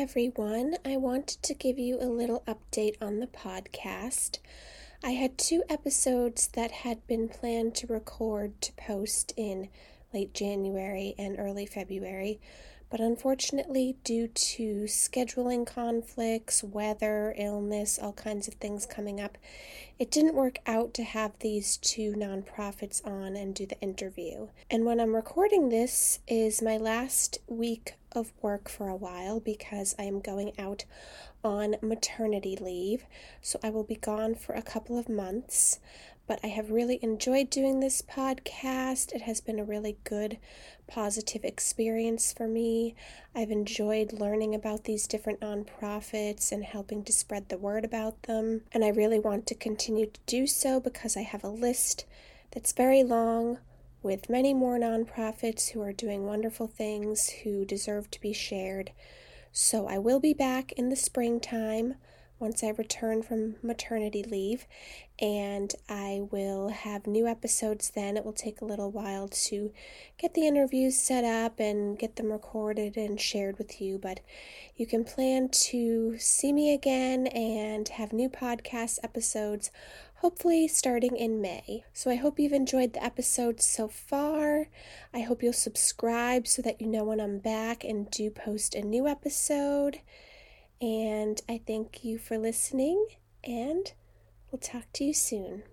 everyone. I wanted to give you a little update on the podcast. I had two episodes that had been planned to record to post in late January and early February, but unfortunately, due to scheduling conflicts, weather, illness, all kinds of things coming up, it didn't work out to have these two nonprofits on and do the interview. And when I'm recording this is my last week of work for a while because I am going out on maternity leave, so I will be gone for a couple of months but I have really enjoyed doing this podcast. It has been a really good, positive experience for me. I've enjoyed learning about these different nonprofits and helping to spread the word about them. And I really want to continue to do so because I have a list that's very long with many more nonprofits who are doing wonderful things who deserve to be shared. So I will be back in the springtime once I return from maternity leave, and I will have new episodes then. It will take a little while to get the interviews set up and get them recorded and shared with you, but you can plan to see me again and have new podcast episodes hopefully starting in May. So I hope you've enjoyed the episodes so far. I hope you'll subscribe so that you know when I'm back and do post a new episode. And I thank you for listening, and we'll talk to you soon.